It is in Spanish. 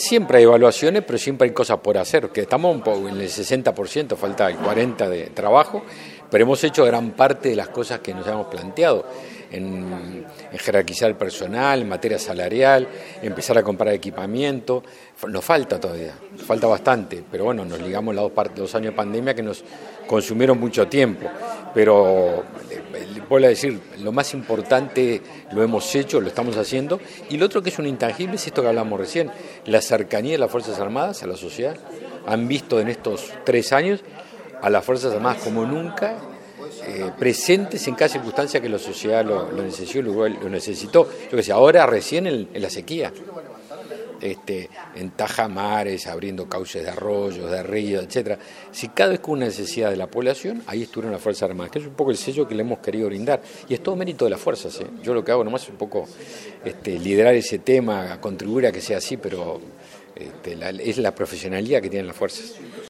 Siempre hay evaluaciones, pero siempre hay cosas por hacer, que estamos un poco en el 60%, falta el 40% de trabajo, pero hemos hecho gran parte de las cosas que nos hemos planteado, en, jerarquizar el personal, en materia salarial, empezar a comprar equipamiento, nos falta todavía, falta bastante, pero bueno, nos ligamos los dos, dos años de pandemia que nos consumieron mucho tiempo, pero vuelvo a decir, lo más importante lo hemos hecho, lo estamos haciendo, y lo otro que es un intangible es esto que hablamos recién, la cercanía de las Fuerzas Armadas a la sociedad. Han visto en estos tres años a las Fuerzas Armadas como nunca eh, presentes en cada circunstancia que la sociedad lo, necesitó, lo, necesitó. Yo que sé, ahora recién en la sequía este, en tajamares, abriendo cauces de arroyos, de ríos, etcétera. Si cada vez con una necesidad de la población, ahí estuvieron las Fuerzas Armadas, que es un poco el sello que le hemos querido brindar. Y es todo mérito de las fuerzas. ¿eh? Yo lo que hago nomás es un poco este, liderar ese tema, contribuir a que sea así, pero este, es la profesionalidad que tienen las fuerzas.